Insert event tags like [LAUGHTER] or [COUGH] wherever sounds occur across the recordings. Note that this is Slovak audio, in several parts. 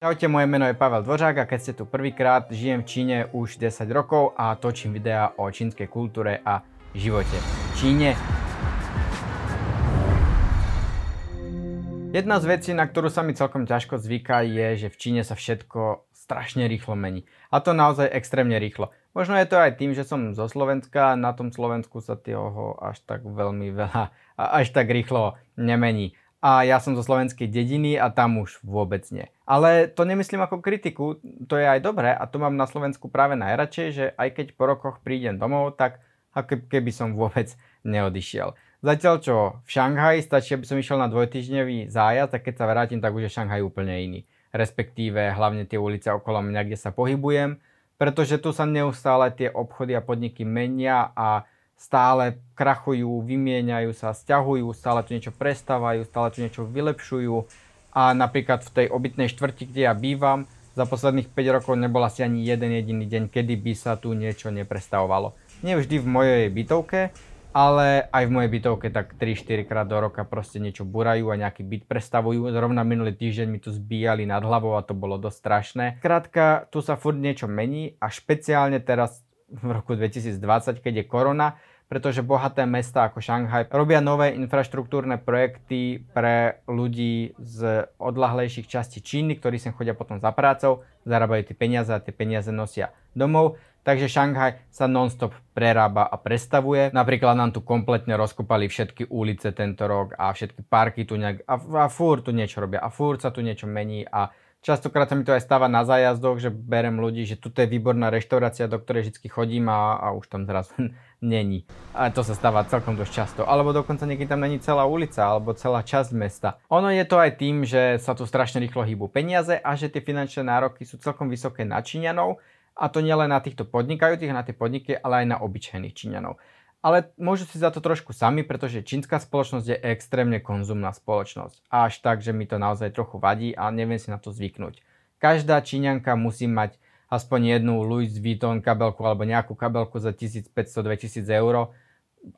Čaute, moje meno je Pavel Dvořák a keď ste tu prvýkrát, žijem v Číne už 10 rokov a točím videá o čínskej kultúre a živote v Číne. Jedna z vecí, na ktorú sa mi celkom ťažko zvyká, je, že v Číne sa všetko strašne rýchlo mení. A to naozaj extrémne rýchlo. Možno je to aj tým, že som zo Slovenska na tom Slovensku sa toho až tak veľmi veľa až tak rýchlo nemení a ja som zo slovenskej dediny a tam už vôbec nie. Ale to nemyslím ako kritiku, to je aj dobré a to mám na Slovensku práve najradšej, že aj keď po rokoch prídem domov, tak ako keby som vôbec neodišiel. Zatiaľ čo v Šanghaji stačí, aby som išiel na dvojtyžňový zájazd a keď sa vrátim, tak už je Šanghaj úplne iný. Respektíve hlavne tie ulice okolo mňa, kde sa pohybujem, pretože tu sa neustále tie obchody a podniky menia a stále krachujú, vymieňajú sa, stiahujú, stále tu niečo prestávajú, stále tu niečo vylepšujú. A napríklad v tej obytnej štvrti, kde ja bývam, za posledných 5 rokov nebol asi ani jeden jediný deň, kedy by sa tu niečo neprestavovalo. Nie vždy v mojej bytovke, ale aj v mojej bytovke tak 3-4 krát do roka proste niečo burajú a nejaký byt prestavujú. Zrovna minulý týždeň mi tu zbíjali nad hlavou a to bolo dosť strašné. Krátka, tu sa furt niečo mení a špeciálne teraz v roku 2020, keď je korona, pretože bohaté mesta ako Šanghaj robia nové infraštruktúrne projekty pre ľudí z odlahlejších častí Číny, ktorí sem chodia potom za prácou, zarábajú tie peniaze a tie peniaze nosia domov. Takže Šanghaj sa non-stop prerába a prestavuje. Napríklad nám tu kompletne rozkopali všetky ulice tento rok a všetky parky tu nejak a, a fúr tu niečo robia a fúr sa tu niečo mení a Častokrát sa mi to aj stáva na zájazdoch, že berem ľudí, že tuto je výborná reštaurácia, do ktorej vždy chodím a, a už tam zrazu [LAUGHS] není. A to sa stáva celkom dosť často. Alebo dokonca niekedy tam není celá ulica alebo celá časť mesta. Ono je to aj tým, že sa tu strašne rýchlo hýbu peniaze a že tie finančné nároky sú celkom vysoké na Číňanov. A to nielen na týchto podnikajúcich, na tie podniky, ale aj na obyčajných Číňanov ale môžu si za to trošku sami, pretože čínska spoločnosť je extrémne konzumná spoločnosť. Až tak, že mi to naozaj trochu vadí a neviem si na to zvyknúť. Každá číňanka musí mať aspoň jednu Louis Vuitton kabelku alebo nejakú kabelku za 1500-2000 eur,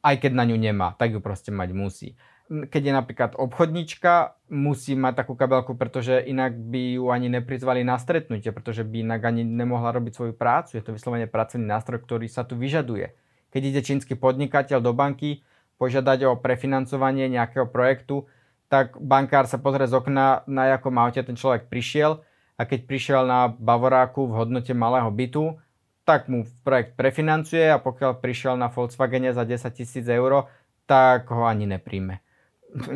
aj keď na ňu nemá, tak ju proste mať musí. Keď je napríklad obchodnička, musí mať takú kabelku, pretože inak by ju ani neprizvali na stretnutie, pretože by inak ani nemohla robiť svoju prácu. Je to vyslovene pracovný nástroj, ktorý sa tu vyžaduje keď ide čínsky podnikateľ do banky požiadať o prefinancovanie nejakého projektu, tak bankár sa pozrie z okna, na akom aute ten človek prišiel a keď prišiel na Bavoráku v hodnote malého bytu, tak mu projekt prefinancuje a pokiaľ prišiel na Volkswagene za 10 tisíc eur, tak ho ani nepríjme.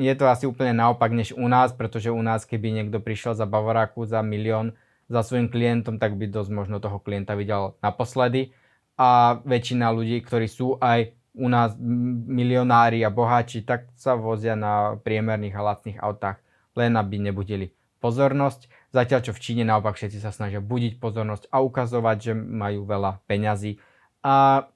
Je to asi úplne naopak než u nás, pretože u nás keby niekto prišiel za Bavoráku za milión za svojim klientom, tak by dosť možno toho klienta videl naposledy a väčšina ľudí, ktorí sú aj u nás milionári a boháči, tak sa vozia na priemerných a lacných autách, len aby nebudili pozornosť. Zatiaľ čo v Číne naopak všetci sa snažia budiť pozornosť a ukazovať, že majú veľa peňazí a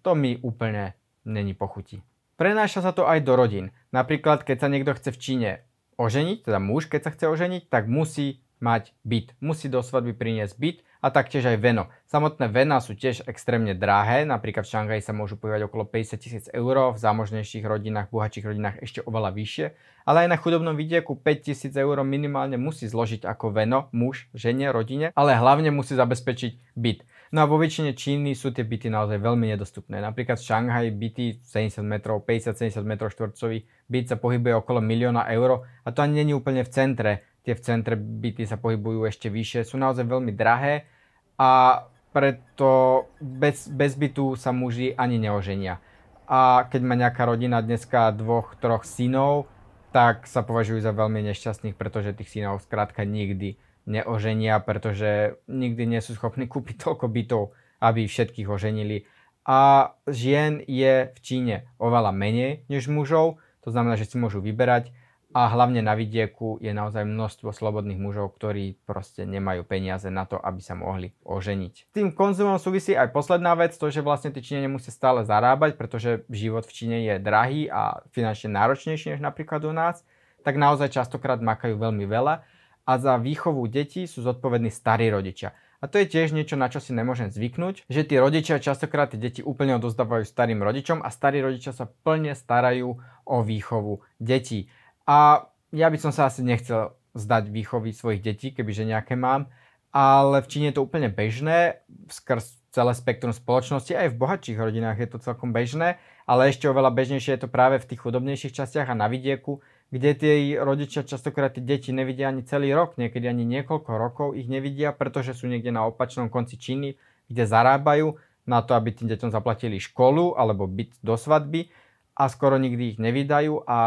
to mi úplne není pochutí. Prenáša sa to aj do rodín. Napríklad, keď sa niekto chce v Číne oženiť, teda muž, keď sa chce oženiť, tak musí mať byt. Musí do svadby priniesť byt a taktiež aj veno. Samotné vena sú tiež extrémne drahé, napríklad v Šanghaji sa môžu pohybovať okolo 50 tisíc eur, v zámožnejších rodinách, bohatších rodinách ešte oveľa vyššie, ale aj na chudobnom vidieku 5 tisíc eur minimálne musí zložiť ako veno muž, žene, rodine, ale hlavne musí zabezpečiť byt. No a vo väčšine Číny sú tie byty naozaj veľmi nedostupné. Napríklad v Šanghaji byty 70 metrov, 50-70 metrov štvorcový byt sa pohybuje okolo milióna eur a to ani není úplne v centre. Tie v centre byty sa pohybujú ešte vyššie, sú naozaj veľmi drahé a preto bez, bez bytu sa muži ani neoženia. A keď má nejaká rodina dneska dvoch, troch synov, tak sa považujú za veľmi nešťastných, pretože tých synov skrátka nikdy neoženia, pretože nikdy nie sú schopní kúpiť toľko bytov, aby všetkých oženili. A žien je v Číne oveľa menej než mužov, to znamená, že si môžu vyberať a hlavne na vidieku je naozaj množstvo slobodných mužov, ktorí proste nemajú peniaze na to, aby sa mohli oženiť. Tým konzumom súvisí aj posledná vec, to, že vlastne tí Číňania musia stále zarábať, pretože život v Číne je drahý a finančne náročnejší než napríklad u nás, tak naozaj častokrát makajú veľmi veľa a za výchovu detí sú zodpovední starí rodičia. A to je tiež niečo, na čo si nemôžem zvyknúť, že tí rodičia častokrát tie deti úplne odozdávajú starým rodičom a starí rodičia sa plne starajú o výchovu detí. A ja by som sa asi nechcel zdať výchovy svojich detí, kebyže nejaké mám. Ale v Číne je to úplne bežné, skrz celé spektrum spoločnosti, aj v bohatších rodinách je to celkom bežné, ale ešte oveľa bežnejšie je to práve v tých chudobnejších častiach a na vidieku, kde tie rodičia častokrát tie deti nevidia ani celý rok, niekedy ani niekoľko rokov ich nevidia, pretože sú niekde na opačnom konci Číny, kde zarábajú na to, aby tým deťom zaplatili školu alebo byt do svadby a skoro nikdy ich nevydajú a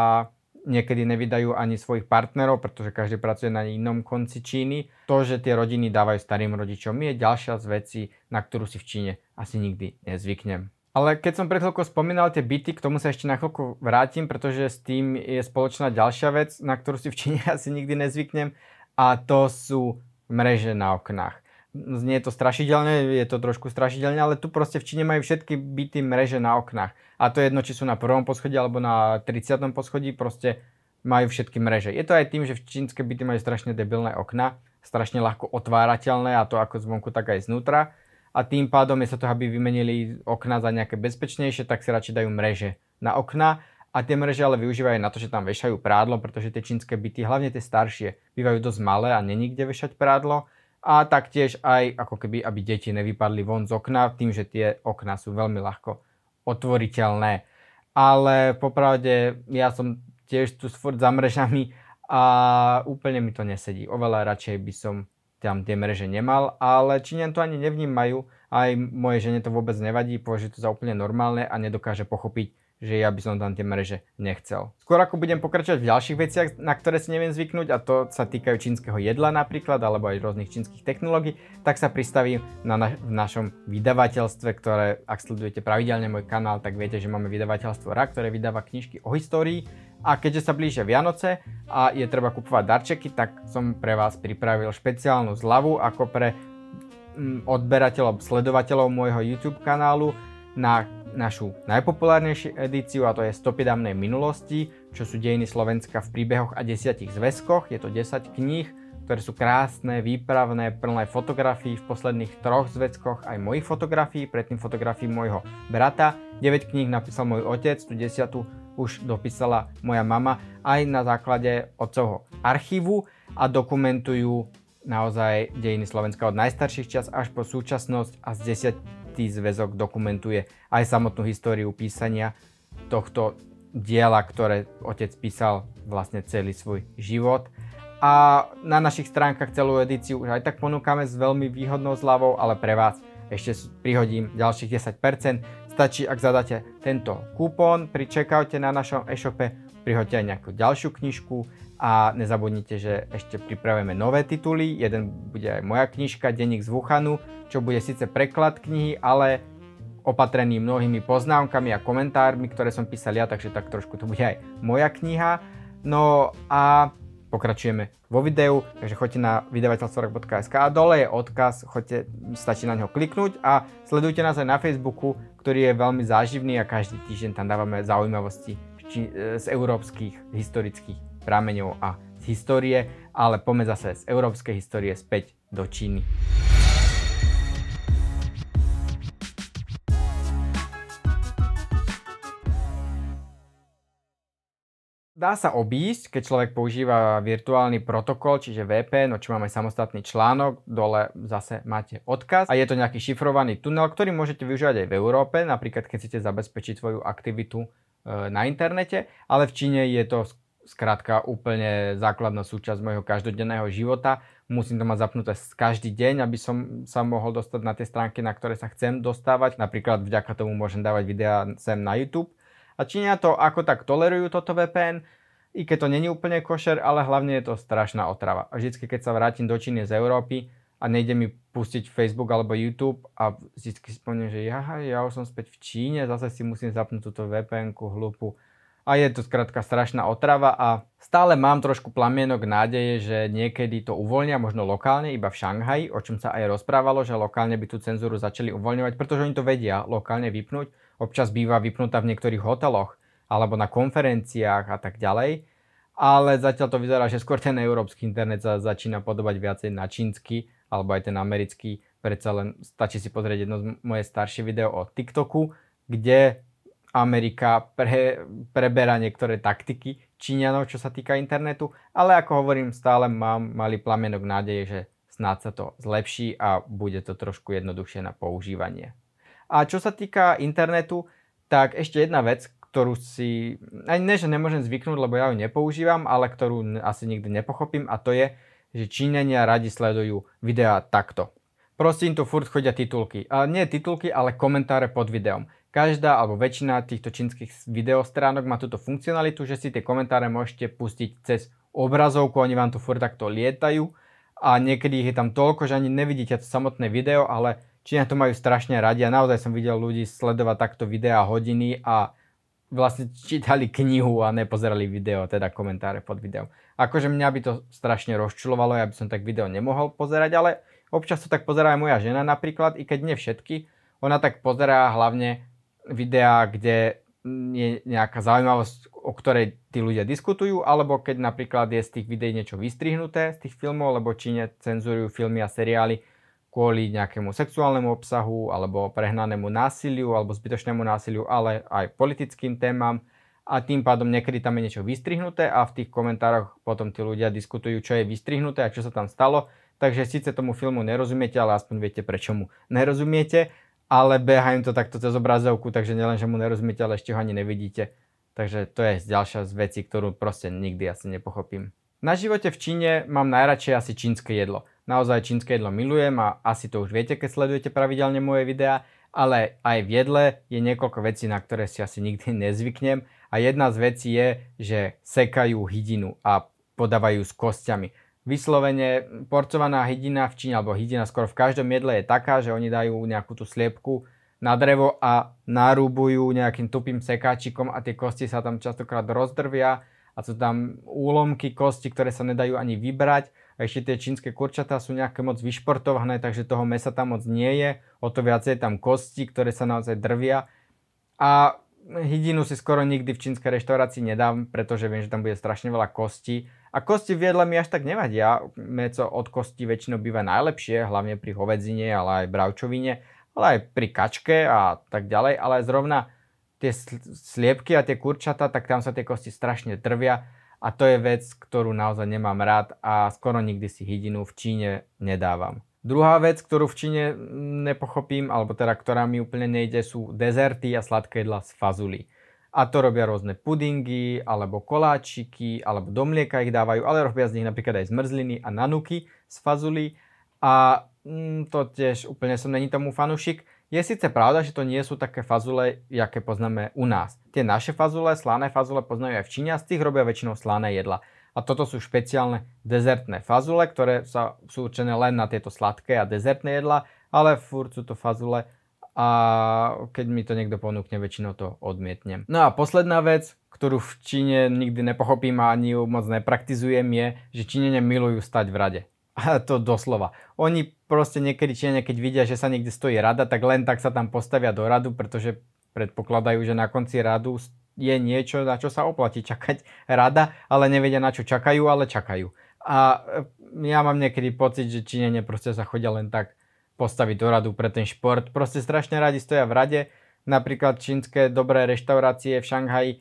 niekedy nevydajú ani svojich partnerov, pretože každý pracuje na inom konci Číny. To, že tie rodiny dávajú starým rodičom, je ďalšia z vecí, na ktorú si v Číne asi nikdy nezvyknem. Ale keď som pred chvíľkou spomínal tie byty, k tomu sa ešte na chvíľku vrátim, pretože s tým je spoločná ďalšia vec, na ktorú si v Číne [LAUGHS] asi nikdy nezvyknem a to sú mreže na oknách. Znie to strašidelne, je to trošku strašidelne, ale tu proste v Číne majú všetky byty mreže na oknách. A to je jedno, či sú na prvom poschodí alebo na 30. poschodí, proste majú všetky mreže. Je to aj tým, že v čínske byty majú strašne debilné okna, strašne ľahko otvárateľné a to ako zvonku, tak aj znútra a tým pádom je sa to, aby vymenili okna za nejaké bezpečnejšie, tak si radšej dajú mreže na okna a tie mreže ale využívajú na to, že tam vešajú prádlo, pretože tie čínske byty, hlavne tie staršie, bývajú dosť malé a není kde vešať prádlo a taktiež aj ako keby, aby deti nevypadli von z okna, tým, že tie okna sú veľmi ľahko otvoriteľné. Ale popravde ja som tiež tu furt za mrežami a úplne mi to nesedí. Oveľa radšej by som tam tie mreže nemal, ale Číňan to ani nevnímajú, aj moje žene to vôbec nevadí, považuje to za úplne normálne a nedokáže pochopiť, že ja by som tam tie mreže nechcel. Skôr ako budem pokračovať v ďalších veciach, na ktoré si neviem zvyknúť, a to sa týkajú čínskeho jedla napríklad, alebo aj rôznych čínskych technológií, tak sa pristavím na na- v našom vydavateľstve, ktoré, ak sledujete pravidelne môj kanál, tak viete, že máme vydavateľstvo RA, ktoré vydáva knižky o histórii a keďže sa blížia Vianoce a je treba kupovať darčeky, tak som pre vás pripravil špeciálnu zľavu ako pre mm, odberateľov, sledovateľov môjho YouTube kanálu na našu najpopulárnejšiu edíciu a to je Stopy dávnej minulosti, čo sú dejiny Slovenska v príbehoch a desiatich zväzkoch. Je to 10 kníh, ktoré sú krásne, výpravné, plné fotografií v posledných troch zväzkoch aj mojich fotografií, predtým fotografií môjho brata. 9 kníh napísal môj otec, tu 10 už dopísala moja mama aj na základe otcovho archívu a dokumentujú naozaj dejiny Slovenska od najstarších čas až po súčasnosť a z desiatý zväzok dokumentuje aj samotnú históriu písania tohto diela, ktoré otec písal vlastne celý svoj život. A na našich stránkach celú edíciu už aj tak ponúkame s veľmi výhodnou zľavou, ale pre vás ešte prihodím ďalších 10%. Stačí, ak zadáte tento kupón pri checkoute na našom e-shope, prihoďte aj nejakú ďalšiu knižku a nezabudnite, že ešte pripravujeme nové tituly. Jeden bude aj moja knižka Denník z Wuhanu, čo bude síce preklad knihy, ale opatrený mnohými poznámkami a komentármi, ktoré som písal ja, takže tak trošku to bude aj moja kniha. No a pokračujeme vo videu, takže choďte na vydavateľstvorok.sk a dole je odkaz, choďte, stačí na ňo kliknúť a sledujte nás aj na Facebooku, ktorý je veľmi záživný a každý týždeň tam dávame zaujímavosti z európskych historických prameňov a z histórie, ale poďme zase z európskej histórie späť do Číny. Dá sa obísť, keď človek používa virtuálny protokol, čiže VPN, o čom máme samostatný článok, dole zase máte odkaz a je to nejaký šifrovaný tunel, ktorý môžete využívať aj v Európe, napríklad keď chcete zabezpečiť svoju aktivitu e, na internete, ale v Číne je to skrátka úplne základná súčasť môjho každodenného života. Musím to mať zapnuté každý deň, aby som sa mohol dostať na tie stránky, na ktoré sa chcem dostávať. Napríklad vďaka tomu môžem dávať videá sem na YouTube a Číňania to ako tak tolerujú toto VPN, i keď to není úplne košer, ale hlavne je to strašná otrava. A vždycky, keď sa vrátim do Číny z Európy a nejde mi pustiť Facebook alebo YouTube a vždycky spomínam, že jaha, ja už som späť v Číne, zase si musím zapnúť túto VPN-ku hlupu. A je to skrátka strašná otrava a stále mám trošku plamienok nádeje, že niekedy to uvoľnia, možno lokálne, iba v Šanghaji, o čom sa aj rozprávalo, že lokálne by tú cenzúru začali uvoľňovať, pretože oni to vedia lokálne vypnúť občas býva vypnutá v niektorých hoteloch alebo na konferenciách a tak ďalej. Ale zatiaľ to vyzerá, že skôr ten európsky internet sa začína podobať viacej na čínsky alebo aj ten americký. Predsa len stačí si pozrieť jedno z moje staršie video o TikToku, kde Amerika pre, preberá niektoré taktiky Číňanov, čo sa týka internetu, ale ako hovorím, stále mám malý plamienok nádeje, že snáď sa to zlepší a bude to trošku jednoduchšie na používanie. A čo sa týka internetu, tak ešte jedna vec, ktorú si, ani ne, že nemôžem zvyknúť, lebo ja ju nepoužívam, ale ktorú asi nikdy nepochopím a to je, že Číňania radi sledujú videá takto. Prosím, tu furt chodia titulky. A nie titulky, ale komentáre pod videom. Každá alebo väčšina týchto čínskych videostránok má túto funkcionalitu, že si tie komentáre môžete pustiť cez obrazovku, oni vám tu furt takto lietajú a niekedy ich je tam toľko, že ani nevidíte to samotné video, ale Číňa to majú strašne radi a naozaj som videl ľudí sledovať takto videá hodiny a vlastne čítali knihu a nepozerali video, teda komentáre pod videom. Akože mňa by to strašne rozčulovalo, ja by som tak video nemohol pozerať, ale občas to tak pozerá aj moja žena napríklad, i keď nie všetky. Ona tak pozerá hlavne videá, kde je nejaká zaujímavosť, o ktorej tí ľudia diskutujú, alebo keď napríklad je z tých videí niečo vystrihnuté z tých filmov, lebo Číne cenzurujú filmy a seriály kvôli nejakému sexuálnemu obsahu, alebo prehnanému násiliu, alebo zbytočnému násiliu, ale aj politickým témam. A tým pádom niekedy tam je niečo vystrihnuté a v tých komentároch potom tí ľudia diskutujú, čo je vystrihnuté a čo sa tam stalo. Takže síce tomu filmu nerozumiete, ale aspoň viete, prečo mu nerozumiete ale behajú to takto cez obrazovku, takže nielen, že mu nerozumiete, ale ešte ho ani nevidíte. Takže to je ďalšia z vecí, ktorú proste nikdy asi nepochopím. Na živote v Číne mám najradšej asi čínske jedlo. Naozaj čínske jedlo milujem a asi to už viete, keď sledujete pravidelne moje videá, ale aj v jedle je niekoľko vecí, na ktoré si asi nikdy [LAUGHS] nezvyknem a jedna z vecí je, že sekajú hydinu a podávajú s kostiami vyslovene porcovaná hydina v Číne, alebo hydina skoro v každom jedle je taká, že oni dajú nejakú tú sliepku na drevo a narúbujú nejakým tupým sekáčikom a tie kosti sa tam častokrát rozdrvia a sú tam úlomky kosti, ktoré sa nedajú ani vybrať. Ešte tie čínske kurčatá sú nejaké moc vyšportované, takže toho mesa tam moc nie je. O to viacej je tam kosti, ktoré sa naozaj drvia. A hydinu si skoro nikdy v čínskej reštaurácii nedám, pretože viem, že tam bude strašne veľa kostí a kosti v jedle mi až tak nevadia. Meco od kosti väčšinou býva najlepšie, hlavne pri hovedzine, ale aj bravčovine, ale aj pri kačke a tak ďalej. Ale zrovna tie sliepky a tie kurčata, tak tam sa tie kosti strašne trvia a to je vec, ktorú naozaj nemám rád a skoro nikdy si hydinu v Číne nedávam. Druhá vec, ktorú v Číne nepochopím, alebo teda ktorá mi úplne nejde, sú dezerty a sladké jedla z fazuli. A to robia rôzne pudingy, alebo koláčiky, alebo do mlieka ich dávajú, ale robia z nich napríklad aj zmrzliny a nanuky z fazuli. A mm, to tiež úplne som není tomu fanušik. Je síce pravda, že to nie sú také fazule, aké poznáme u nás. Tie naše fazule, slané fazule poznajú aj v Číne a z tých robia väčšinou slané jedla. A toto sú špeciálne dezertné fazule, ktoré sa, sú určené len na tieto sladké a dezertné jedla, ale furt sú to fazule, a keď mi to niekto ponúkne, väčšinou to odmietnem. No a posledná vec, ktorú v Číne nikdy nepochopím a ani ju moc nepraktizujem je, že Číňania milujú stať v rade. To doslova. Oni proste niekedy Číňania, keď vidia, že sa niekde stojí rada, tak len tak sa tam postavia do radu, pretože predpokladajú, že na konci radu je niečo, na čo sa oplatí čakať rada, ale nevedia na čo čakajú, ale čakajú. A ja mám niekedy pocit, že Číňania proste sa chodia len tak postaviť do radu pre ten šport. Proste strašne radi stoja v rade. Napríklad čínske dobré reštaurácie v Šanghaji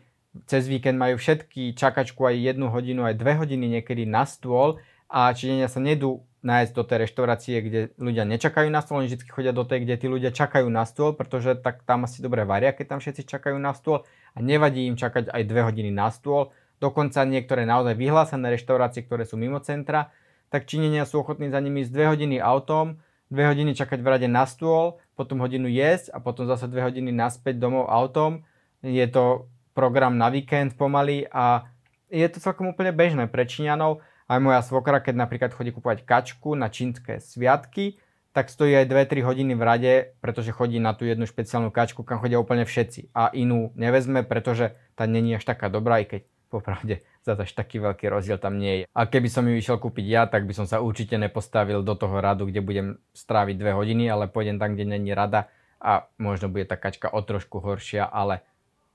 cez víkend majú všetky čakačku aj jednu hodinu, aj dve hodiny niekedy na stôl a Číňania sa nedú nájsť do tej reštaurácie, kde ľudia nečakajú na stôl, oni vždy chodia do tej, kde tí ľudia čakajú na stôl, pretože tak tam asi dobre varia, keď tam všetci čakajú na stôl a nevadí im čakať aj dve hodiny na stôl. Dokonca niektoré naozaj vyhlásené reštaurácie, ktoré sú mimo centra, tak Číňania sú ochotní za nimi z dve hodiny autom dve hodiny čakať v rade na stôl, potom hodinu jesť a potom zase dve hodiny naspäť domov autom. Je to program na víkend pomaly a je to celkom úplne bežné pre Číňanov. Aj moja svokra, keď napríklad chodí kúpovať kačku na čínske sviatky, tak stojí aj 2-3 hodiny v rade, pretože chodí na tú jednu špeciálnu kačku, kam chodia úplne všetci. A inú nevezme, pretože tá není až taká dobrá, aj keď popravde [LAUGHS] zase až taký veľký rozdiel tam nie je. A keby som ju išiel kúpiť ja, tak by som sa určite nepostavil do toho radu, kde budem stráviť dve hodiny, ale pôjdem tam, kde není rada a možno bude tá kačka o trošku horšia, ale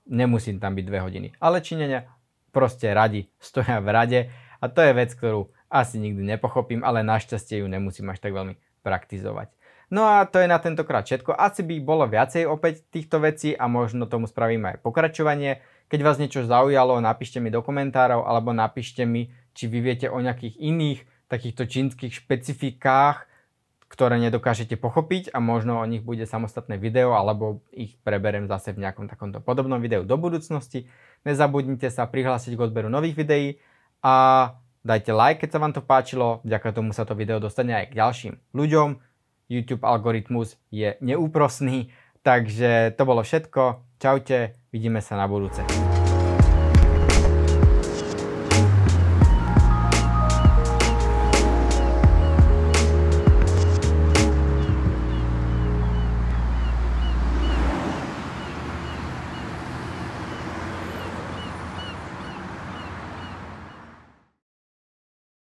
nemusím tam byť dve hodiny. Ale Číňania proste radi stoja v rade a to je vec, ktorú asi nikdy nepochopím, ale našťastie ju nemusím až tak veľmi praktizovať. No a to je na tentokrát všetko. Asi by bolo viacej opäť týchto vecí a možno tomu spravíme aj pokračovanie. Keď vás niečo zaujalo, napíšte mi do komentárov alebo napíšte mi, či vy viete o nejakých iných takýchto čínskych špecifikách, ktoré nedokážete pochopiť a možno o nich bude samostatné video alebo ich preberem zase v nejakom takomto podobnom videu do budúcnosti. Nezabudnite sa prihlásiť k odberu nových videí a dajte like, keď sa vám to páčilo, vďaka tomu sa to video dostane aj k ďalším ľuďom. YouTube algoritmus je neúprosný, takže to bolo všetko. Čaute, vidíme sa na budúce.